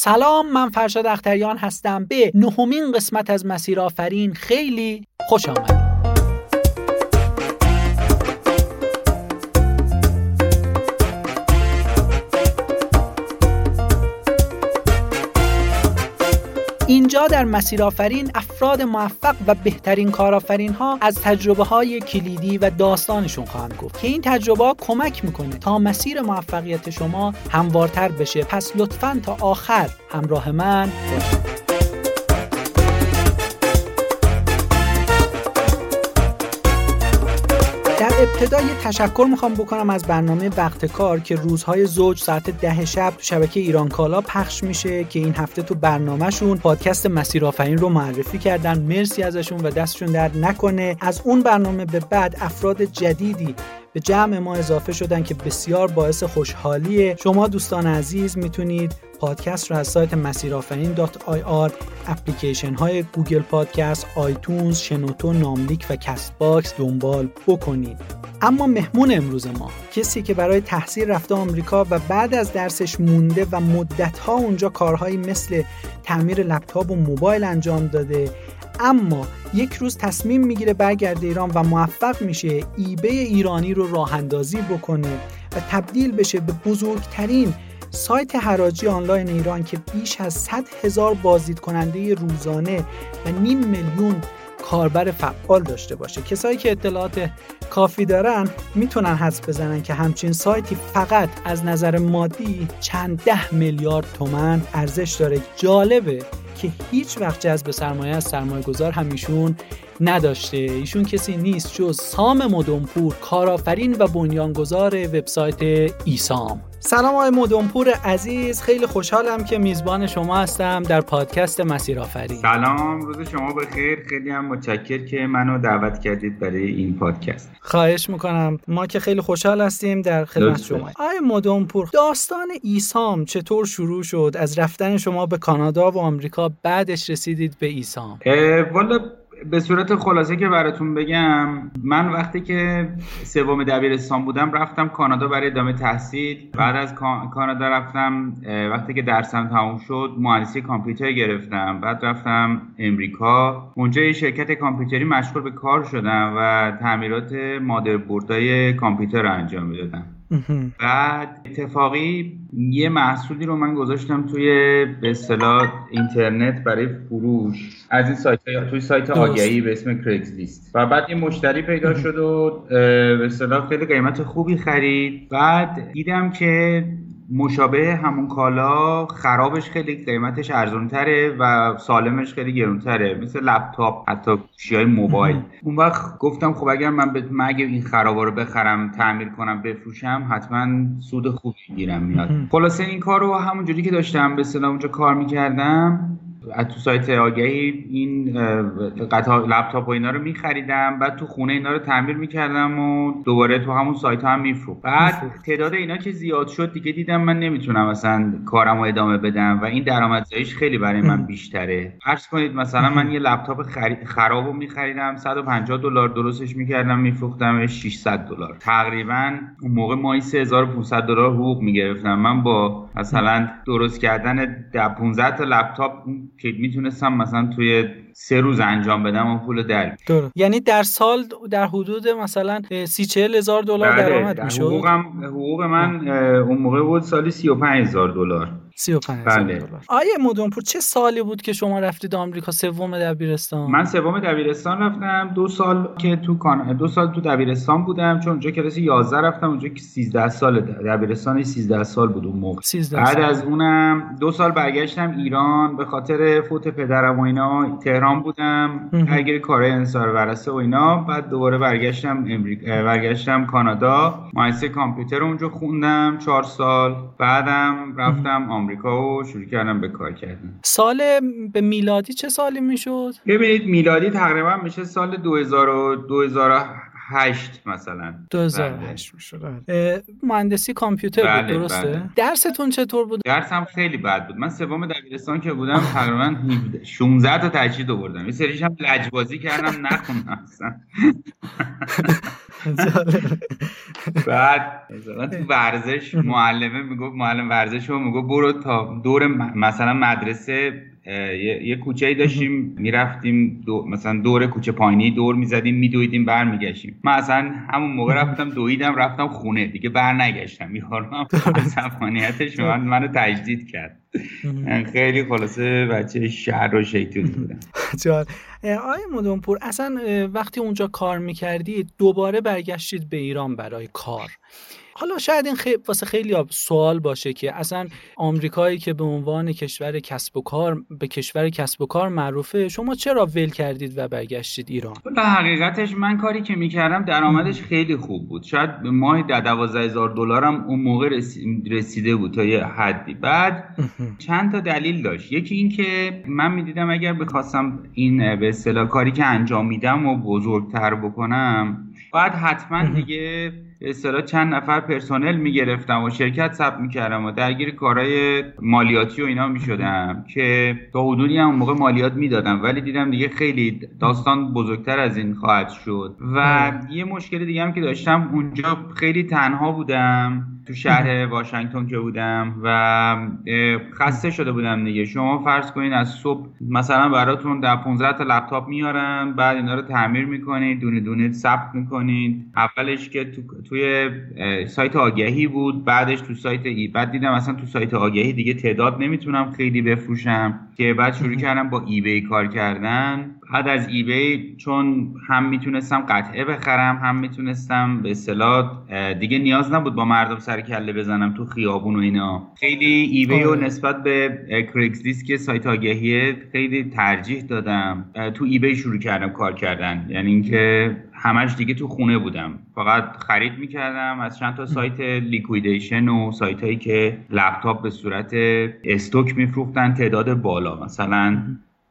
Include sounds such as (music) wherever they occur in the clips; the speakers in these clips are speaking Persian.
سلام من فرشاد اختریان هستم. به نهمین قسمت از مسیر آفرین خیلی خوش آمد اینجا در مسیر آفرین افراد موفق و بهترین کارآفرین ها از تجربه های کلیدی و داستانشون خواهند گفت که این تجربه کمک می‌کنه تا مسیر موفقیت شما هموارتر بشه. پس لطفا تا آخر همراه من. باشید ابتدا یه تشکر می‌خوام بکنم از برنامه وقت کار که روزهای زوج ساعت ده شب شبکه ایران کالا پخش میشه که این هفته تو برنامهشون پادکست مسیرآفرین رو معرفی کردن. مرسی ازشون و دستشون درد نکنه. از اون برنامه به بعد افراد جدیدی به جمع ما اضافه شدن که بسیار باعث خوشحالیه شما دوستان عزیز می‌تونید پادکست رو از سایت مسیرآفرین اپلیکیشن های گوگل پادکست، آیتونز، شنوتو، ناملیک و کست باکس دنبال بکنید. اما مهمون امروز ما کسی که برای تحصیل رفته آمریکا و بعد از درسش مونده و مدتها اونجا کارهایی مثل تعمیر لپتاپ و موبایل انجام داده اما یک روز تصمیم می‌گیره برگرده ایران و موفق میشه ایبی ایرانی رو راه اندازی بکنه و تبدیل بشه به بزرگترین سایت حراجی آنلاین ایران که بیش از 100 هزار بازدید کننده روزانه و نیم میلیون کاربر فعال داشته باشه. کسایی که اطلاعات کافی دارن می‌تونن حدس بزنن که همچین سایتی فقط از نظر مادی چند ده میلیارد تومن ارزش داره. جالبه که هیچ وقت جذب سرمایه از سرمایه گذار همیشون نداشته. ایشون کسی نیست جز سام مدنپور کارآفرین و بنیانگذار وبسایت ایسام. سلام آقای مدنپور عزیز خیلی خوشحالم که میزبان شما هستم در پادکست مسیر آفرین. سلام روز شما بخیر. خیلی هم متشکر که منو دعوت کردید برای این پادکست. خواهش می‌کنم. ما که خیلی خوشحال هستیم در خدمت شما. آقای مدنپور داستان ایسام چطور شروع شد؟ از رفتن شما به کانادا و آمریکا بعدش رسیدید به ایسام. والا به صورت خلاصه که براتون بگم من وقتی که سوم دبیرستان بودم رفتم کانادا برای ادامه تحصیل. بعد از کانادا رفتم وقتی که درسم تموم شد مهندسی کامپیوتر گرفتم. بعد رفتم امریکا. اونجا یه شرکت کامپیوتری مشغول به کار شدم و تعمیرات مادربردهای کامپیوتر رو انجام می‌دادم. بعد اتفاقی یه محصولی رو من گذاشتم توی به اصطلاح اینترنت برای فروش. از این سایت توی سایت آگهی به اسم لیست و بعد یه مشتری پیدا شد و به اصطلاح خیلی قیمت خوبی خرید. بعد دیدم که مشابه همون کالا خرابش خیلی قیمتش ارزونتره و سالمش خیلی گرونتره. مثل لپتاپ حتی گوشی های موبایل اون وقت گفتم خب اگر من به اگه این خرابا رو بخرم تعمیر کنم بفروشم حتما سود خوبی گیرم میاد. خلاصه این کار رو همونجوری که داشتم به اونجا کار می‌کردم تو سایت آگهی این قطع لپتاپ و اینا رو میخریدم. بعد تو خونه اینا رو تعمیر می‌کردم و دوباره تو همون سایت هم میفروخت بعد تعداد اینا که زیاد شد دیگه دیدم من نمی‌تونم مثلا کارم رو ادامه بدم و این درآمدزاییش خیلی برای من بیشتره. فرض کنید مثلا من یه لپتاپ خراب رو میخریدم 150 دلار درستش می‌کردم میفروختم 600 دلار. تقریبا اون موقع ماهی 3500 دلار حقوق می‌گرفتم. من با مثلا درست کردن 15 تا لپتاپ که می‌تونستم مثلا توی سه روز انجام بدم اون پول در یعنی در سال در حدود مثلا سی چهل هزار دلار بله، درآمد می‌شد؟ حقوق من اون موقع بود سالی سی و پنج هزار دلار. 35 بله. دلار آیه مدنپور چه سالی بود که شما رفتید آمریکا؟ سوم دبیرستان. من سوم دبیرستان رفتم. دو سال که تو کان... دو سال تو دبیرستان بودم. چون اونجا کلاس 11 رفتم. اونجا که 13 سال دبیرستان 13 سال بود اون موقع. بعد از اونم دو سال برگشتم ایران. به خاطر فوت پدرم و اینا تهران بودم. اگر کارهای انصار ورسه و اینا. بعد دوباره برگشتم امریکا برگشتم کانادا. مهندسی کامپیوتر اونجا خوندم 4 سال. بعدم رفتم آمریکا آمریکا و شروع کردم به کار کردن سال به میلادی چه سالی می‌شد؟ ببینید میلادی تقریبا میشه سال 2000 و 2008 مثلا. 2008 می‌شد. مهندسی کامپیوتر بود بله، درسته؟ بله. درستون چطور بود؟ درسم خیلی بد بود. من سوم دبیرستان که بودم تقریبا 16 تا تجدید آوردم. یه سریش هم لجبازی کردم نخوندم اصلا. (laughs) بعد مثلا تو ورزش معلمه می‌گفت معلم ورزش رو می‌گفت برو تا دور مثلا مدرسه یه کوچه ای داشتیم می‌رفتیم دو مثلا دور کوچه پایینی دور می‌زدیم میدویدیم برمیگشتیم. من اصلا همون موقع رفتم دویدم رفتم خونه دیگه بر نگشتم. یارو عصبانیتش من منو تجدید کرد. خیلی خلاصه بچه شهر و شیطون بودم. آقای مدنپور اصلا وقتی اونجا کار می‌کردید دوباره برگشتید به ایران برای کار. حالا شاید این خی... واسه خیلی سوال باشه که اصلا آمریکایی که به عنوان کشور کسب و کار به کشور کسب و کار معروفه شما چرا ول کردید و برگشتید ایران؟ به حقیقتش من کاری که می‌کردم درآمدش خیلی خوب بود. شاید ماهی در دوازده هزار دلارم اون موقع رسیده بود تا یه حدی. بعد (laughs) چند تا دلیل داشت. یکی اینکه من می‌دیدم اگر بخواستم این به اصطلاح کاری که انجام میدم و بزرگتر بکنم بعد حتما دیگه اصطلاح چند نفر پرسنل می‌گرفتم و شرکت ثبت می‌کردم و درگیر کارهای مالیاتی و اینا می‌شدم که تا حدودی هم موقع مالیات می‌دادم. ولی دیدم دیگه خیلی داستان بزرگتر از این خواهد شد. و یه مشکل دیگه هم که داشتم اونجا خیلی تنها بودم. تو شهر (laughs) واشنگتن که بودم و خسته شده بودم دیگه. شما فرض کنید از صبح مثلا براتون در 15 تا لپتاپ میارن بعد اینا رو تعمیر می‌کنید دونه دونه ثبت می‌کنید. اولش که تو توی سایت آگهی بود. بعدش تو سایت ای بعد دیدم اصلا تو سایت آگهی دیگه تعداد نمی‌تونم خیلی بفروشم که بعد شروع کردم با eBay کار کردن. بعد از eBay چون هم می‌تونستم قطعه بخرم هم می‌تونستم به اصطلاح دیگه نیاز نبود با مردم سر کله بزنم تو خیابون و اینا. خیلی eBay و آره. نسبت به Craigslist که سایت آگهی خیلی ترجیح دادم. تو eBay شروع کردم کار کردن. یعنی اینکه همش دیگه تو خونه بودم. فقط خرید می‌کردم از چند تا سایت liquidation و سایت هایی که لپتاپ به صورت استوک میفروختن تعداد بالا. مثلا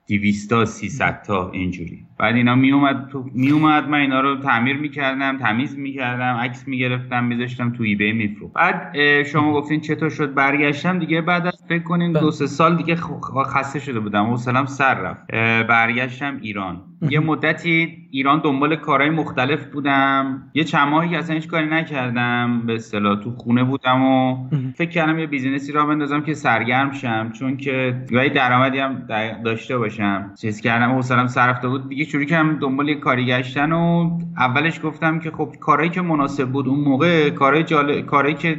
200 تا 300 تا اینجوری. بعد اینا می اومد تو می اومد من اینا رو تعمیر می‌کردم تمیز می‌کردم عکس می‌گرفتم میذاشتم تو ایبی میفروخت. بعد شما گفتین چطور شد؟ برگشتم دیگه. بعد از فکر کنین دو سه سال دیگه خسته شده بودم. و سلام سر رفت. برگشتم ایران. یه مدتی ایران دنبال کارهای مختلف بودم. یه چند ماهی اصلا هیچ کاری نکردم. به اصطلاح تو خونه بودم و فکر کردم یه بیزینسی را بندازم که سرگرم شم. چون که یه درآمدی هم داشته باشم. چیز کردم. حوصله‌ام سر رفته بود. دیگه شروع کردم دنبال کاری گشتن و اولش گفتم که خب کارهایی که مناسب بود اون موقع کارهای جالب کارهایی که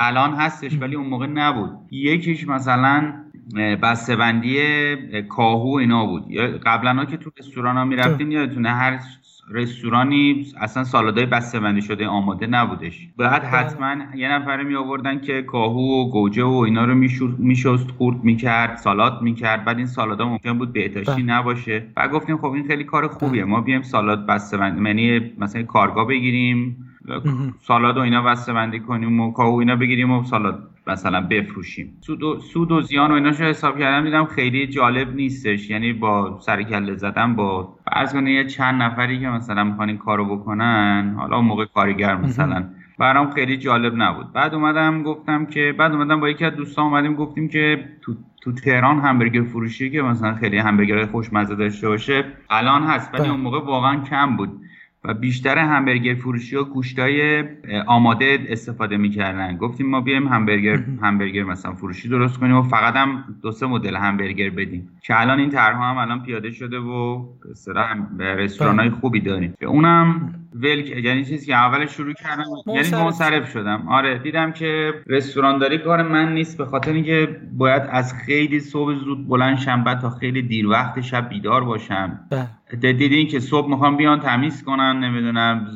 الان هستش ولی اون موقع نبود. یکیش مثلا بسته‌بندی کاهو اینا بود. قبلا که تو رستوران ها می‌رفتین یادتونه هر رستورانی اصلا سالادای بسته بندی شده آماده نبودش. بعد حتما یه نفره می آوردن که کاهو و گوجه و اینا رو میشست خورد می‌کرد سالاد می‌کرد. بعد این سالادا ممکن بود بهداشتی نباشه. بعد گفتیم خب این خیلی کار خوبیه. ما بیایم سالاد بسته بندی یعنی مثلا کارگاه بگیریم. سالاد و اینا بسته بندی کنیم و کاهو اینا بگیریم و سالاد مثلا بفروشیم. سود و, سود و زیان و ایناشو حساب کردم دیدم خیلی جالب نیستش. یعنی با سرکله زدن با فرض کنید یه چند نفری که مثلا می‌خوان این کارو بکنن حالا موقع کارگر مثلا. برام خیلی جالب نبود. بعد اومدم گفتم که بعد اومدم با یکی از دوستان اومدیم گفتیم که تو تو تهران همبرگر فروشی که مثلا خیلی همبرگر خوشمزه داشته باشه الان هست ولی بله. اون موقع واقعا کم بود. و بیشتر همبرگر فروشی و گوشتای آماده استفاده می‌کردن. گفتیم ما بیایم همبرگر (laughs) همبرگر مثلا فروشی درست کنیم و فقط هم دو سه مدل همبرگر بدیم. که الان این طرح هم الان پیاده شده و به رستوران های خوبی داریم. که اونم ول یعنی چیزی که اول شروع کردم یعنی منصرف شدم آره دیدم که رستورانداری کار من نیست به خاطر اینکه باید از خیلی صبح زود بلند شم بعد تا خیلی دیر وقت شب بیدار باشم بله. دیدین که صبح می‌خوام بیان تمیز کنن نمی‌دونم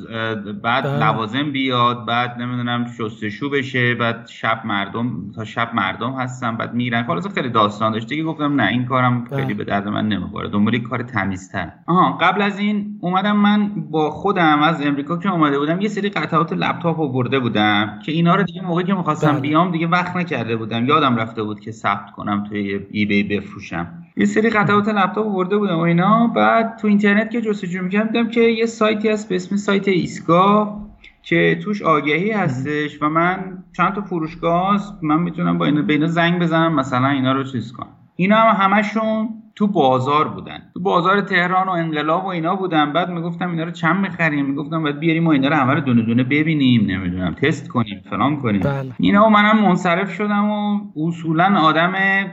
بعد بله. لوازم بیاد بعد نمی‌دونم شستشو بشه بعد شب مردم تا شب مردم هستن بعد میرن خلاص خیلی داستان داشته که گفتم نه این کارم بله. خیلی به درد من نمی‌خوره دنبال کار تمیزتر آها قبل از این اومدم من با خودم از امریکا که اومده بودم یه سری قطعات لپتاپ رو برده بودم که اینا رو دیگه موقعی که می‌خواستم بله. بیام دیگه وقت نکرده بودم. یادم رفته بود که ثبت کنم توی ای بی بفروشم. یه سری قطعات لپتاپ برده بودم و اینا. بعد تو اینترنت که جستجو می‌کردم دیدم که یه سایتی هست به اسم سایت ایسکا که توش آگهی هستش و من چند تا فروشگاه هست. من می‌تونم با اینا به اینا زنگ بزنم مثلا اینا رو چیز کنم. اینا هم همشون تو بازار بودن. تو بازار تهران و انقلاب و اینا بودن. بعد می‌گفتم اینا رو چند می‌خریم؟ می‌گفتم باید بیاریم و اینا رو همه رو دونه دونه ببینیم. نمی‌دونم تست کنیم فلان کنیم. بله. اینا و منم منصرف شدم و اصولا آدم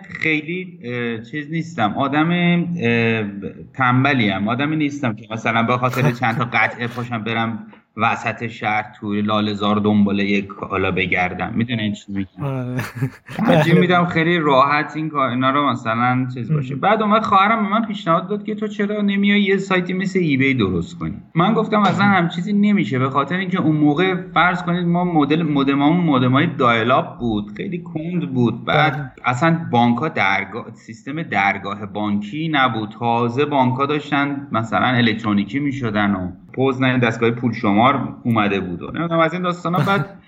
خیلی چیز نیستم. آدم تنبلی هم آدمی نیستم که مثلا به خاطر چند تا قطعه پاشم برم وسط شهر توی لالزار دنبال یک کالا بگردم می‌دونه چی میگم؟ آره. ترجیح میدم خیلی راحت این کار اینا رو مثلا چیز باشه. بعد اومد خواهرم به من پیشنهاد داد که تو چرا نمیای یه سایتی مثل ایبی درست کنی؟ من گفتم اصلا هم چیزی نمیشه. به خاطر اینکه اون موقع فرض کنید ما مدل مودمامون مودمای دایلاپ بود. خیلی کند بود. بعد بله. اصلا بانک درگاه سیستم درگاه بانکی نبود. تازه بانک داشتن مثلا الکترونیکی می‌شدن و نه دستگاه پول شمار اومده بود. و نمی‌دونم از این داستانا. بعد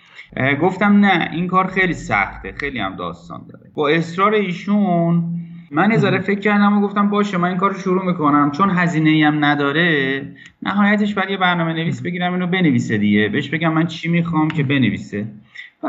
گفتم نه این کار خیلی سخته. خیلی هم داستان داره. با اصرار ایشون من نظاره فکر کردم و گفتم باشه من این کار رو شروع می‌کنم. چون هزینه هم نداره نهایتش بعد یه برنامه نویس بگیرم اینو بنویسه دیگه. بهش بگم من چی می‌خوام که بنویسه.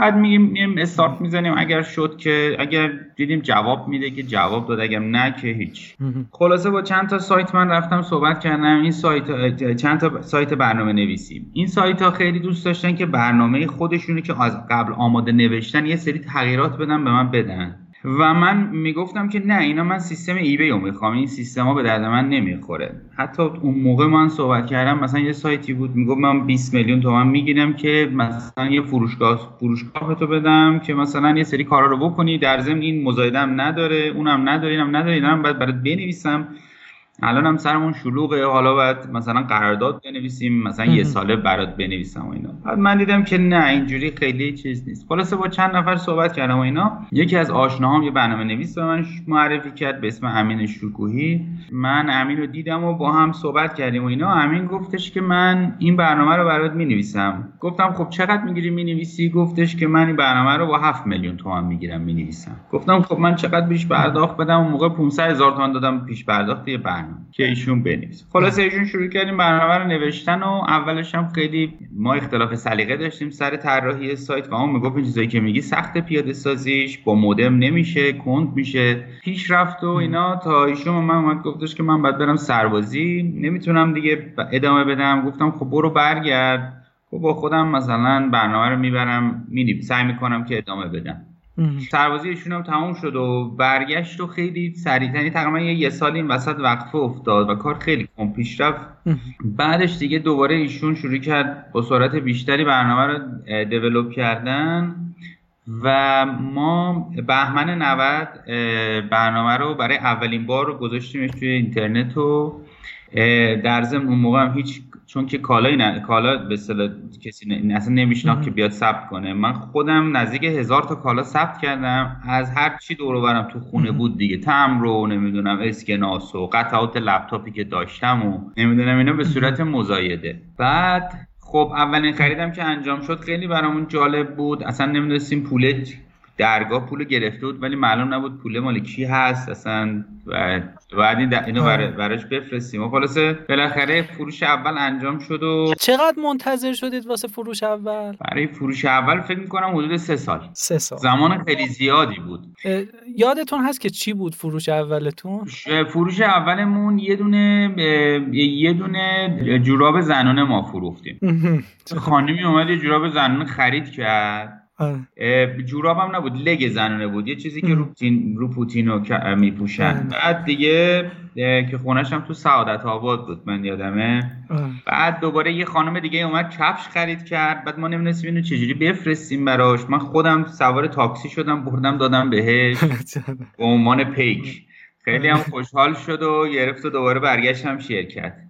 بعد میگیم میگیم استارت می‌زنیم. اگر شد که اگر دیدیم جواب میده که جواب داد. اگر نه که هیچ. خلاصه با چند تا سایت من رفتم صحبت کردم. این سایت چند تا سایت برنامه نویسیم. این سایت ها خیلی دوست داشتن که برنامه خودشونی که از قبل آماده نوشتن یه سری تغییرات بدن به من بدن. و من می‌گفتم که نه اینا من سیستم ایبی رو می‌خوام. این سیستم ها به درد من نمی‌خوره. حتی اون موقع من صحبت کردم مثلا یه سایتی بود می‌گفت من 20 میلیون تومن می‌گیرم که مثلا یه فروشگاه فروشگاه تو بدم که مثلا یه سری کارا رو بکنی. در ضمن این مزایدم نداره اونم نداره اینم نداره اینم بعد برات بنویسم. الان هم سرمون شلوغه. حالا باید مثلا قرارداد بنویسیم مثلا یه ساله برات بنویسم و اینا. بعد من دیدم که نه اینجوری خیلی چیز نیست. خلاصه با چند نفر صحبت کردم و اینا. یکی از آشناهام یه برنامه نویس به من معرفی کرد به اسم امین شکوهی. من امین رو دیدم و با هم صحبت کردیم و اینا. امین گفتش که من این برنامه رو برات می‌نویسم. گفتم خب چقدر می‌گیری می‌نویسی؟ گفتش که من این برنامه رو با 7 میلیون تومان می‌گیرم می‌نویسم. گفتم خب من چقدر پیش پرداخت بدم؟ اون موقع 500 هزار تومان دادم پیش پرداخت یه برنامه. که ایشون بنویس خلاصه ایشون شروع کردیم برنامه رو نوشتن و اولش هم خیلی ما اختلاف سلیقه داشتیم سر طراحی سایت و اون می‌گفت چیزایی که میگی سخت پیاده سازیش با مودم نمیشه کند میشه. پیش رفت و اینا تا ایشون من اومد گفتش که من باید برم سربازی. نمی‌تونم دیگه ادامه بدم. گفتم خب برو برگرد. خب با خودم مثلا برنامه رو می‌برم مینیم سعی می‌کنم که ادامه بدم. سربازی ایشون هم تموم شد و برگشت و خیلی سریع یعنی تقریبا یه سال این وسط وقفه افتاد و کار خیلی کم پیش رفت. بعدش دیگه دوباره ایشون شروع کرد با سرعت بیشتری برنامه رو دیولوب کردن و ما بهمن 90 برنامه رو برای اولین بار رو گذاشتیمش توی اینترنت و در ضمن اون موقع هم هیچ چون که کالای نه کالا به اصطلاح کسی نه... اصلا نمیشناخت که بیاد ثبت کنه. من خودم نزدیک هزار تا کالا ثبت کردم. از هر چی دور برم تو خونه بود دیگه. تم رو نمی‌دونم اسکناس و قطعات لپتاپی که داشتم و نمی‌دونم اینا به صورت مزایده. بعد خب اولین خریدم که انجام شد خیلی برامون جالب بود. اصلا نمی‌دونستیم پولت درگاه پول گرفته بود ولی معلوم نبود پول مال کی هست اصلا. و بعد این اینو. براش بفرستیم. و خلاصه بالاخره فروش اول انجام شد و چقدر منتظر شدید واسه فروش اول؟ برای فروش اول فکر می‌کنم حدود سه سال. سه سال. زمان خیلی زیادی بود. یادتون هست که چی بود فروش اولتون؟ فروش اولمون یه دونه یه دونه جوراب زنانه ما فروختیم. خانمی اومد یه جوراب زنانه خرید کرد. آره. جوراب نبود لگ زنانه بود یه چیزی که رو پوتین رو پوتینو میپوشن. بعد دیگه که خونش هم تو سعادت آباد بود من یادمه. بعد دوباره یه خانم دیگه اومد کفش خرید کرد. بعد ما نمی‌دونستیم اینو چجوری بفرستیم براش. من خودم سوار تاکسی شدم بردم دادم بهش. (laughs) به عنوان پیک. خیلی هم خوشحال شد و گرفت و دوباره برگشتم شرکت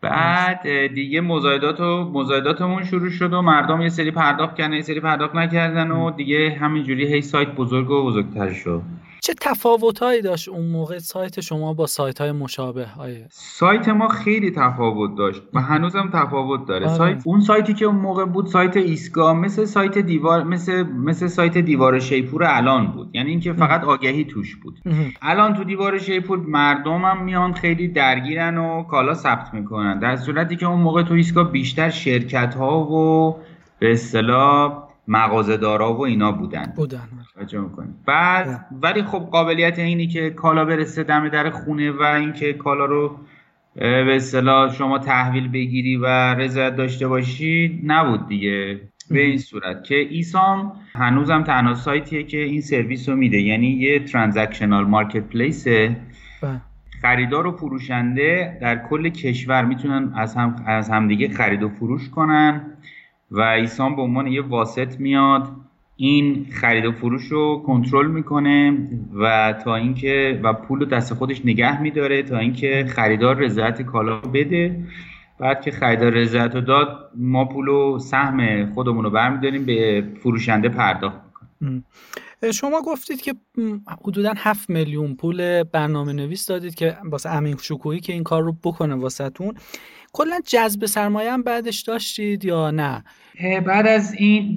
بعد دیگه مزایدات و مزایداتمون شروع شد و مردم یه سری پرداخت کردن یه سری پرداخت نکردن و دیگه همینجوری هی سایت بزرگ و بزرگتر شد. چه تفاوتهایی داشت اون موقع سایت شما با سایت های مشابه؟ های سایت ما خیلی تفاوت داشت و هنوزم تفاوت داره. آره. سایت اون سایتی که اون موقع بود سایت ایسکا مثل سایت دیوار مثل مثل سایت دیوار شیپور الان بود. یعنی اینکه فقط آگهی توش بود. الان تو دیوار شیپور مردم هم میان خیلی درگیرن و کالا ثبت می‌کنن. در صورتی که اون موقع تو ایستگاه بیشتر شرکت ها و به اصطلاح مغازه‌دارا و اینا بودن. بودن بعد ولی خب قابلیت اینی که کالا برسه دم در خونه و اینکه کالا رو به اصطلاح شما تحویل بگیری و رضایت داشته باشی نبود دیگه. به این صورت که ایسام هنوزم تنها سایتیه که این سرویس رو میده. یعنی یه transactional marketplace ه خریدار و فروشنده در کل کشور می‌تونن از هم از همدیگه خرید و فروش کنن. و ایسان به عنوان یه واسط میاد. این خرید و فروش رو کنترل می‌کنه و تا اینکه و پول رو دست خودش نگه میداره تا اینکه خریدار رضایت کالا بده. بعد که خریدار رضایت رو داد ما پول و سهم خودمون رو برمیداریم به فروشنده پرداخت می‌کنیم. شما گفتید که حدودا 7 میلیون پول برنامه نویس دادید که واسه امین شکوهی که این کار رو بکنه واسهتون. کلا جذب سرمایه هم بعدش داشتید یا نه؟ بعد از این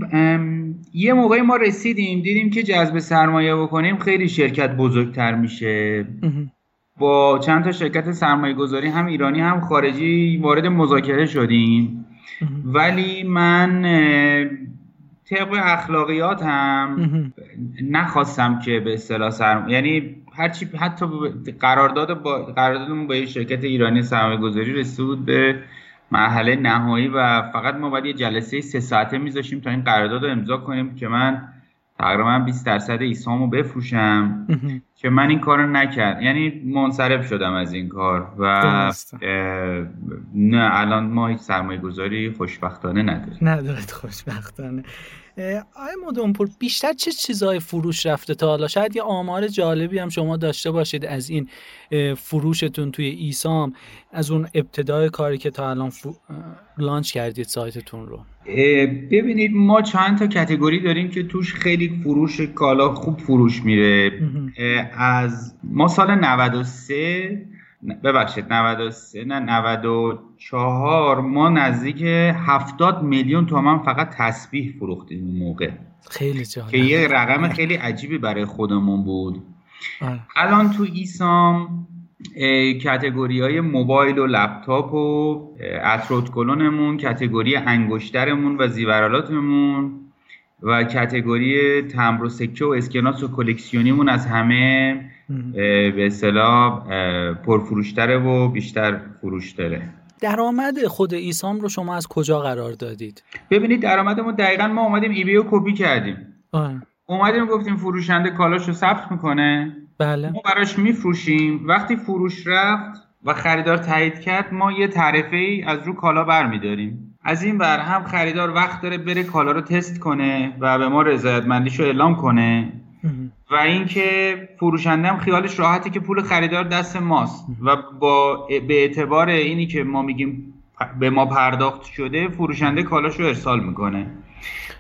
یه موقعی ما رسیدیم دیدیم که جذب سرمایه بکنیم خیلی شرکت بزرگتر میشه. با چند تا شرکت سرمایه گذاری هم ایرانی هم خارجی وارد مذاکره شدیم. ولی من طبق اخلاقیات هم نخواستم که به اصطلاح سرم یعنی هرچی حتی قرارداد با قراردادمون با یه شرکت ایرانی سرمایه گذاری رسید به مرحله نهایی و فقط ما باید یه جلسه سه ساعته میذاشیم تا این قرارداد رو امضا کنیم که من تقریبا 20 درصد ایسامو بفروشم. که من این کار نکرد. یعنی منصرف شدم از این کار و نه الان ما هیچ سرمایه گذاری خوشبختانه نداریم. ندارید خوشبختانه. آیا مدنپور بیشتر چه چیزهای فروش رفته تا حالا؟ شاید یه آمار جالبی هم شما داشته باشید از این فروشتون توی ایسام از اون ابتدای کاری که تا الان لانچ کردید سایتتون رو. ببینید ما چند تا کتگوری داریم که توش خیلی فروش کالا خوب فروش میره. از ما سال 93 ببخشید 93 نه 94 ما نزدیک 70 میلیون تومن فقط تسبیح فروختیم اون موقع. خیلی جالب. که یه رقم خیلی عجیبی برای خودمون بود. آه. الان تو ایسام کتگوری های موبایل و لپتاپ و اتروت کلونمون کتگوری انگشترمون و زیورالاتمون و کتگوری تمبر و سکه و اسکناس و کلکسیونیمون از همه به اصطلاح پرفروشتره و بیشتر فروش داره. درآمد خود ایسام رو شما از کجا قرار دادید؟ ببینید درآمدمون دقیقا ما اومدیم ایبی رو کپی کردیم. آه. اومدیم گفتیم فروشنده کالاش رو ثبت می‌کنه. بله. ما براش میفروشیم. وقتی فروش رفت و خریدار تایید کرد ما یه تعرفه ای از رو کالا برمیداریم. از این بر هم خریدار وقت داره بره کالا رو تست کنه و به ما رضایتمندیش رو اعلام کنه. و اینکه فروشنده هم خیالش راحته که پول خریدار دست ماست. و با به اعتبار اینی که ما میگیم به ما پرداخت شده فروشنده کالاش رو ارسال می‌کنه.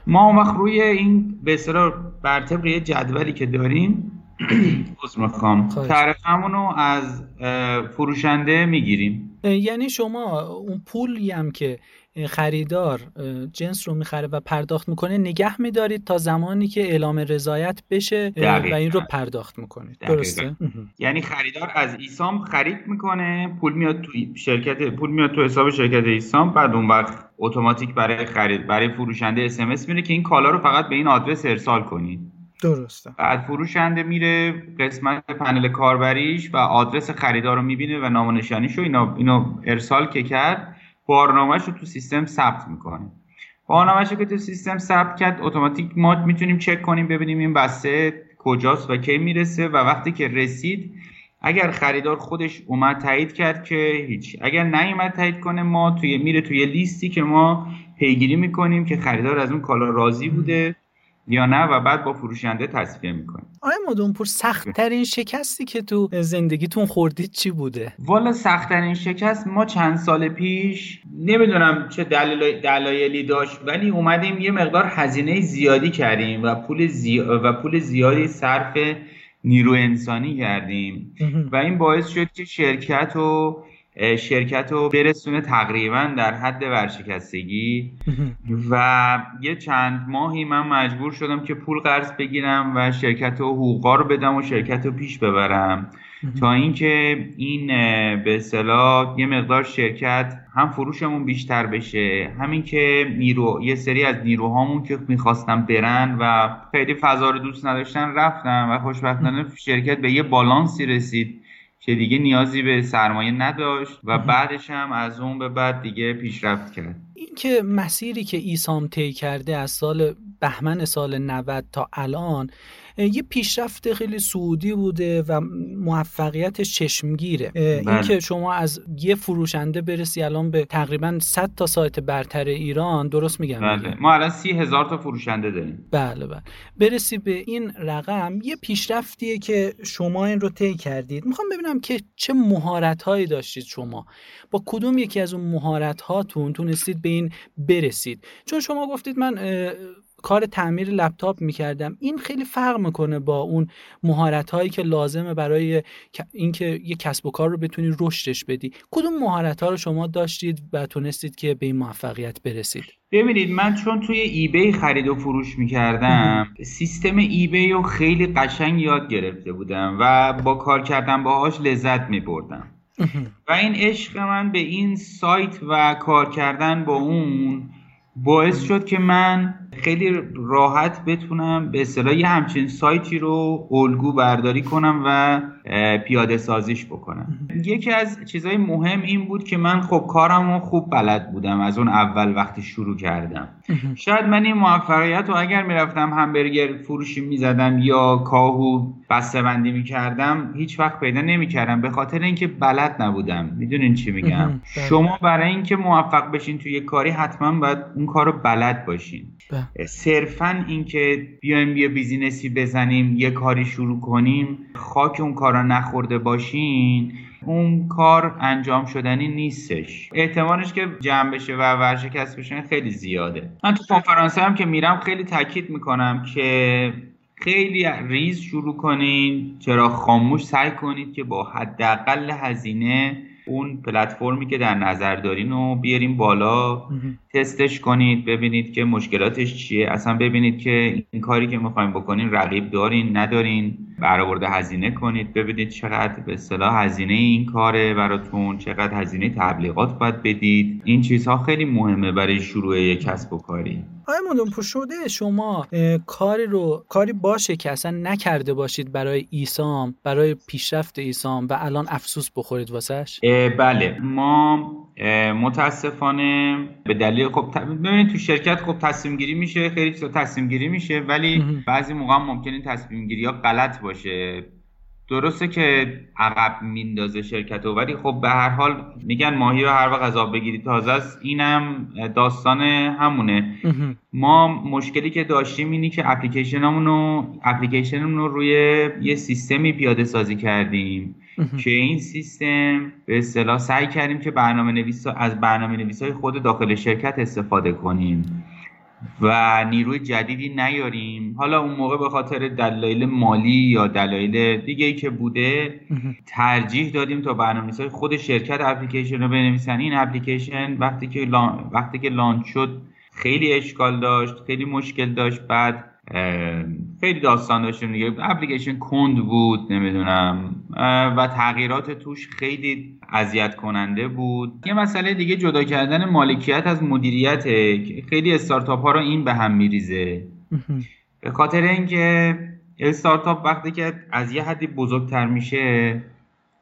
ما اون وقت روی این به اصطلاح بر طبق یه جدولی که داریم عذر می‌خوام. رو از فروشنده می‌گیریم. یعنی شما اون پولی هم که خریدار جنس رو می‌خره و پرداخت می‌کنه نگه میدارید تا زمانی که اعلام رضایت بشه و این رو پرداخت می‌کنید. درسته؟ یعنی خریدار از ایسام خرید می‌کنه پول میاد تو شرکت پول میاد تو حساب شرکت ایسام بعد اون وقت اتوماتیک برای خرید برای فروشنده SMS میره که این کالا رو فقط به این آدرس ارسال کنید. درسته. بعد فروشنده میره قسمت پنل کاربریش و آدرس خریدار رو می‌بینه و نام نشانیش رو اینو, اینو ارسال که کرد بارنامهش رو تو سیستم ثبت می‌کنه. بارنامهش رو که تو سیستم ثبت کرد اتوماتیک ما می‌تونیم چک کنیم ببینیم این بسته کجاست و کی می‌رسه و وقتی که رسید اگر خریدار خودش اومد تایید کرد که هیچ. اگر نیومد تایید کنه ما توی میره توی لیستی که ما پیگیری می‌کنیم که خریدار از اون کالا راضی بوده. یا نه و بعد با فروشنده تصفیه می‌کنیم آیا مدونپور سخت ترین شکستی که تو زندگیتون خوردید چی بوده؟ والا سخت ترین شکست ما چند سال پیش نمی‌دونم چه دلایلی داشت ولی اومدیم یه مقدار هزینه زیادی کردیم و پول, زی... و پول زیادی صرف نیرو انسانی کردیم. و این باعث شد که شرکت و شرکت رو برسونه تقریبا در حد ورشکستگی. و یه چند ماهی من مجبور شدم که پول قرض بگیرم و شرکت رو حقوقا رو بدم و شرکت رو پیش ببرم. تا اینکه این به اصطلاح یه مقدار شرکت هم فروشمون بیشتر بشه همین که نیرو یه سری از نیروهامون که می‌خواستم برن و خیلی فضا رو دوست نداشتن رفتن و خوشبختانه شرکت به یه بالانسی رسید. که دیگه نیازی به سرمایه نداشت و بعدش هم از اون به بعد دیگه پیشرفت کرد. این که مسیری که ایسام طی کرده از سال بهمن سال 90 تا الان یه پیشرفت خیلی سعودی بوده و موفقیت چشمگیره. بله. اینکه شما از یه فروشنده برسی الان به تقریبا 100 تا سایت برتر ایران درست میگم؟ بله. ما الان سی هزار تا فروشنده داریم. بله بله. برسی به این رقم یه پیشرفتیه که شما این رو طی کردید. می‌خوام ببینم که چه مهارت هایی داشتید شما. با کدوم یکی از اون مهارت هاتون تونستید به این برسید؟ چون شما گفتید من کار تعمیر لپتاپ می‌کردم. این خیلی فرق می‌کنه با اون مهارت هایی که لازمه برای اینکه یه کسب و کار رو بتونی رشدش بدی. کدوم مهارت ها رو شما داشتید و تونستید که به این موفقیت برسید؟ ببینید من چون توی ایبی خرید و فروش می‌کردم سیستم ایبی رو خیلی قشنگ یاد گرفته بودم و با کار کردن باهاش لذت میبردم. و این عشق من به این سایت و کار کردن با اون باعث شد که من خیلی راحت بتونم به اصطلاح یه همچین سایتی رو الگو برداری کنم و پیاده سازیش بکنم. یکی از چیزهای مهم این بود که من خب کارم رو خوب بلد بودم از اون اول وقتی شروع کردم. شاید من این موفقیت رو اگر می‌رفتم همبرگر فروشی می‌زدم یا کاهو بسته بندی می‌کردم هیچ وقت پیدا نمی‌کردم. به خاطر اینکه بلد نبودم. می‌دونین چی میگم؟ بله. شما برای اینکه موفق بشین توی کاری حتما باید اون کار رو بلد باشین. بله. صرفا اینکه بیایم یه business ی بزنیم یه کاری شروع کنیم خاک اون کارو نخورده باشین اون کار انجام شدنی نیستش. احتمالش که جمع بشه و ورشکست بشه خیلی زیاده. من تو کنفرانس هم که میرم خیلی تاکید می‌کنم که خیلی ریز شروع کنین چراغ خاموش سعی کنید که با حداقل هزینه اون پلتفرمی که در نظر دارین رو بیاریم بالا تستش کنید ببینید که مشکلاتش چیه. اصلا ببینید که این کاری که می‌خوایم بکنین رقیب دارین ندارین. برآورده هزینه کنید. ببینید چقدر به اصطلاح هزینه این کاره براتون چقدر هزینه تبلیغات باید بدید. این چیزها خیلی مهمه برای شروع یک کسب و کاری. آیا مدون شده شما کاری رو کاری باشه که اصلا نکرده باشید برای ایسام برای پیشرفت ایسام و الان افسوس بخورید واسش؟ بله. ما متاسفانه به دلیل خب ببینید تو شرکت خب تصمیم گیری میشه خیلی چیزا تصمیم گیری میشه ولی بعضی موقع ممکنه تصمیم گیری ها غلط باشه. درسته که عقب میندازه شرکت ولی خب به هر حال میگن ماهی رو هر وقت غذا بگیری تازه است. اینم داستان همونه. ما مشکلی که داشتیم اینی که اپلیکیشنمون رو اپلیکیشنمون رو روی یه سیستمی پیاده سازی کردیم. که این سیستم به اصطلاح سعی کردیم که برنامه نویس از برنامه نویس های خود داخل شرکت استفاده کنیم. و نیروی جدیدی نیاریم. حالا اون موقع به خاطر دلایل مالی یا دلایل دیگه ای که بوده ترجیح دادیم تا برنامه‌نویس های خود شرکت اپلیکیشن رو بنویسن. این اپلیکیشن وقتی که وقتی که لانچ شد خیلی اشکال داشت خیلی مشکل داشت. بعد خیلی داستان داشتیم دیگه. اپلیکیشن کند بود نمی‌دونم. و تغییرات توش خیلی اذیت کننده بود. یه مسئله دیگه جدا کردن مالکیت از مدیریت. خیلی استارتاپ ها رو این به هم میریزه. به خاطر اینکه استارتاپ وقتی که از یه حدی بزرگتر میشه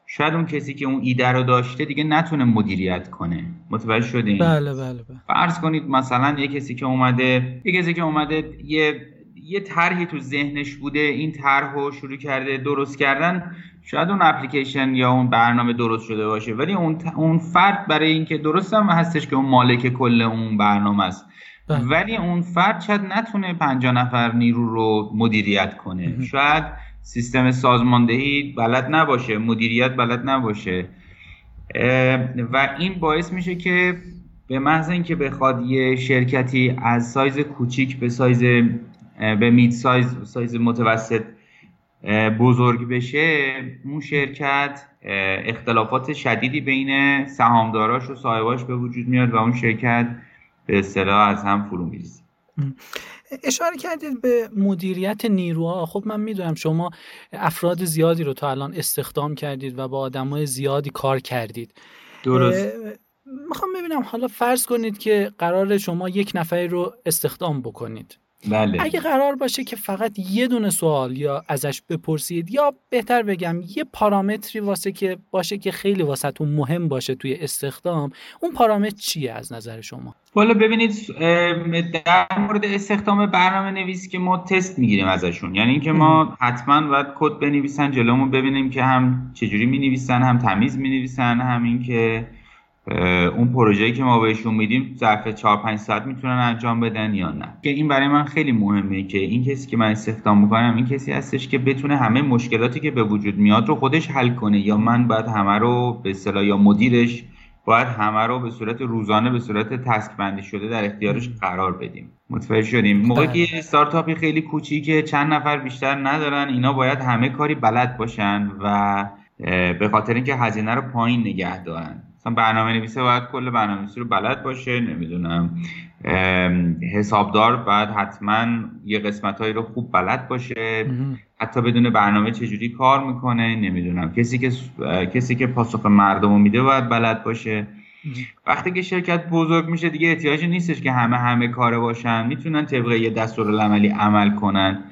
شاید اون کسی که اون ایده رو داشته دیگه نتونه مدیریت کنه. متوجه شدین؟ بله بله بله. فرض کنید مثلا یه کسی که اومده یه کسی که اومده یه یه طرحی تو ذهنش بوده این طرح رو شروع کرده درست کردن. شاید اون اپلیکیشن یا اون برنامه درست شده باشه ولی اون اون فرد برای اینکه درست هم هستش که اون مالک کل اون برنامه است. بله. ولی اون فرد شاید نتونه 50 نفر نیرو رو مدیریت کنه. شاید سیستم سازماندهی بلد نباشه مدیریت بلد نباشه. و این باعث میشه که به محض اینکه بخواد یه شرکتی از سایز کوچیک به سایز به mid size سایز متوسط بزرگ بشه اون شرکت اختلافات شدیدی بین سهامداراش و صاحباش به وجود میاد و اون شرکت به اصطلاح از هم فرو میریزه. اشاره کردید به مدیریت نیروها. خب من می‌دونم شما افراد زیادی رو تا الان استخدام کردید و با آدمای زیادی کار کردید. درست. می‌خوام ببینم حالا فرض کنید که قرار شما یک نفری رو استخدام بکنید. بله. اگه قرار باشه که فقط یه دونه سوال یا ازش بپرسید یا بهتر بگم یه پارامتری واسه که باشه که خیلی واسهتون مهم باشه توی استخدام اون پارامتر چیه از نظر شما والا ببینید در مورد استخدام برنامه نویس که ما تست می‌گیریم ازشون یعنی اینکه ما حتما باید کد بنویسن جلومون ببینیم که هم چجوری می نویسن هم تمیز می نویسن همین که اون پروژه‌ای که ما بهشون میدیم ظرف 4 5 ساعت می‌تونن انجام بدن یا نه؟ که این برای من خیلی مهمه که این کسی که من استخدام می‌کنم این کسی هستش که بتونه همه مشکلاتی که به وجود میاد رو خودش حل کنه یا من باید همه رو به اصطلاح یا مدیرش باید همه رو به صورت روزانه به صورت تسک بندی شده در اختیارش قرار بدیم. متوجه شدیم؟ موقعی که بله. استارتاپی خیلی کوچیکه چند نفر بیشتر ندارن اینا باید همه کاری بلد باشن و به خاطر اینکه هزینه رو پایین نگه دارن. مثلا برنامه نویسه باید کل برنامه نویسی رو بلد باشه نمی‌دونم. حسابدار باید حتما یه قسمت هایی رو خوب بلد باشه. حتی بدون برنامه چجوری کار می‌کنه نمی‌دونم. کسی که کسی که پاسخ مردم رو میده باید بلد باشه. وقتی که شرکت بزرگ میشه دیگه احتیاجی نیستش که همه همه کاره باشن. می‌تونن طبق یه دستورالعملی عمل کنن.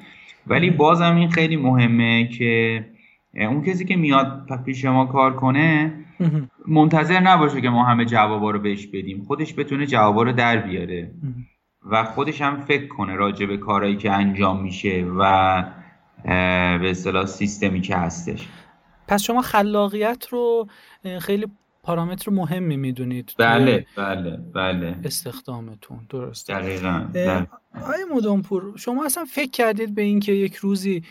ولی بازم این خیلی مهمه که اون کسی که میاد پیش ما کار کنه منتظر نباشه که ما همه جوابا رو بهش بدیم. خودش بتونه جوابا رو در بیاره. و خودش هم فکر کنه راجع به کارهایی که انجام میشه و به اصطلاح سیستمی که هستش. پس شما خلاقیت رو خیلی پارامتر مهمی می‌دونید بله بله بله. استخدامتون. درست دقیقا بله. آیا مدنپور شما اصلا فکر کردید به اینکه یک روزی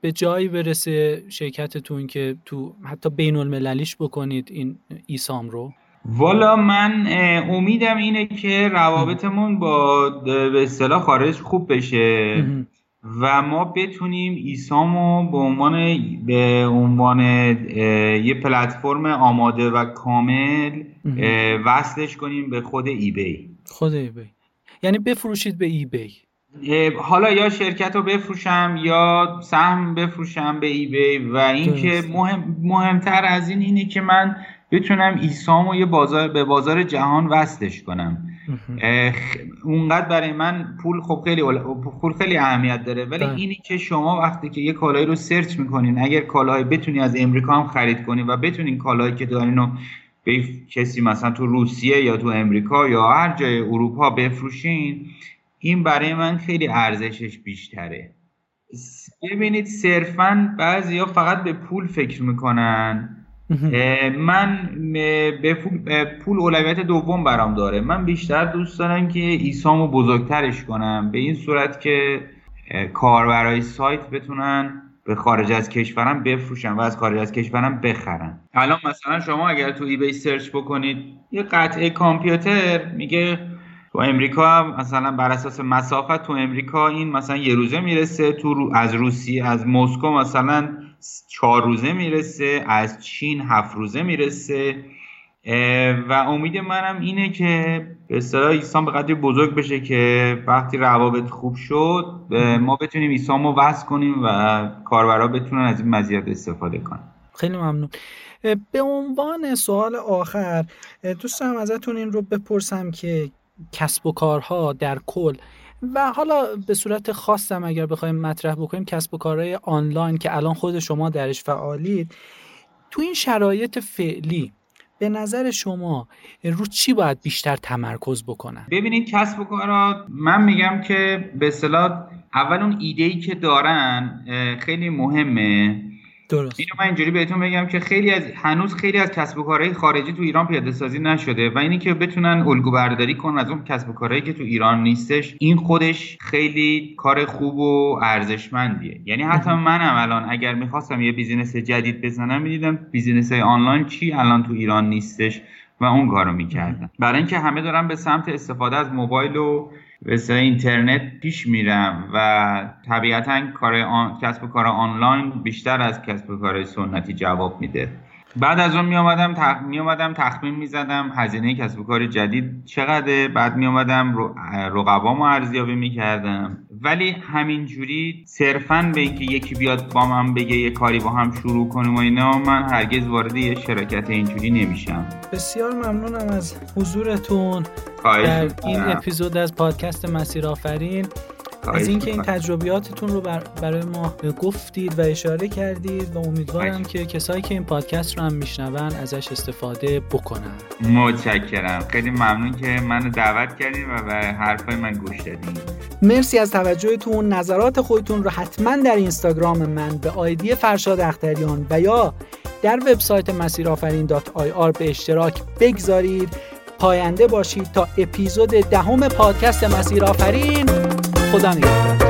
به جایی برسه شرکتتون که تو حتی بین المللیش بکنید این ایسام رو؟ والا من امیدم اینه که روابطمون با به اصطلاح خارج خوب بشه. و ما بتونیم ایسامو به عنوان به عنوان یه پلتفرم آماده و کامل وصلش کنیم به خود eBay خود eBay یعنی بفروشید به eBay حالا یا شرکت رو بفروشم یا سهم بفروشم به eBay و اینکه مهم مهمتر از این اینه که من بتونم ایسامو یه بازار به بازار جهان وصلش کنم. اونقدر برای من پول خب خیلی پول خیلی اهمیت داره ولی ده. بله. اینی که شما وقتی که یه کالایی رو search می‌کنین اگر کالایی بتونی از امریکا هم خرید کنین و بتونین کالایی که دارین رو به کسی مثلا تو روسیه یا تو امریکا یا هر جای اروپا بفروشین این برای من خیلی ارزشش بیشتره ببینید صرفا بعضی فقط به پول فکر می‌کنن من به پول اولویت دوم برام داره. من بیشتر دوست دارم که ایسامو بزرگترش کنم. به این صورت که کاربرای سایت بتونن به خارج از کشورم بفروشن و از خارج از کشورم بخرن. الان مثلا شما اگر تو ای بی سرچ بکنید یه قطعه کامپیوتر میگه تو امریکا مثلا بر اساس مسافت تو امریکا این مثلا یه روزه می‌رسه تو از روسیه از مسکو مثلا چهار روزه می‌رسه از چین هفت روزه می‌رسه. و امید منم اینه که به اصطلاح ایسان به قدری بزرگ بشه که وقتی روابط خوب شد ما بتونیم ایسان رو وصل کنیم و کاربرا بتونن از این مزیت استفاده کنن. خیلی ممنون. به عنوان سوال آخر دوست دارم ازتون این رو بپرسم که کسب و کارها در کل و حالا به صورت خاصم اگر بخوایم مطرح بکنیم کسب و کارهای آنلاین که الان خود شما درش فعالید تو این شرایط فعلی به نظر شما رو چی باید بیشتر تمرکز بکنن؟ ببینید کسب و کارا من میگم که به اصطلاح اول اون ایده ای که دارن خیلی مهمه. درست. اینو من اینجوری بهتون بگم که خیلی از هنوز خیلی از کسب و کارهای خارجی تو ایران پیاده سازی نشده و اینی که بتونن الگو برداری کنن از اون کسب و کارهایی که تو ایران نیستش این خودش خیلی کار خوب و ارزشمندیه. یعنی حتی منم الان اگر می‌خواستم یه business جدید بزنم می‌دیدم business های آنلاین چی الان تو ایران نیستش و اون کارو می‌کردم برای اینکه همه دارن به سمت استفاده از موبایل و به اینترنت پیش میرم و طبیعتا کار کسب و کار آنلاین بیشتر از کسب و کار سنتی جواب میده. بعد از اون می آمدم تخ... می آمدم تخمین می زدم هزینه کسب و کار جدید چقدره؟ بعد می آمدم رو... ارزیابی می کردم ولی همینجوری صرفا به اینکه یکی بیاد با من بگه یه کاری با هم شروع کنیم و اینا من هرگز وارد یه شراکت اینجوری نمیشم. بسیار ممنونم از حضورتون. در این اپیزود از پادکست مسیر آفرین از اینکه این تجربیاتتون رو برای ما گفتید و اشاره کردید و امیدوارم که کسایی که این پادکست رو هم میشنون ازش استفاده بکنن. متشکرم. خیلی ممنون که منو دعوت کردین و به حرفای من گوش دادین. مرسی از توجهتون. نظرات خودتون رو حتما در اینستاگرام من به آیدی فرشاد اختریان و یا در وبسایت مسیرآفرین به اشتراک بگذارید. پاینده باشید تا اپیزود دهم پادکست مسیر آفرین poddanych.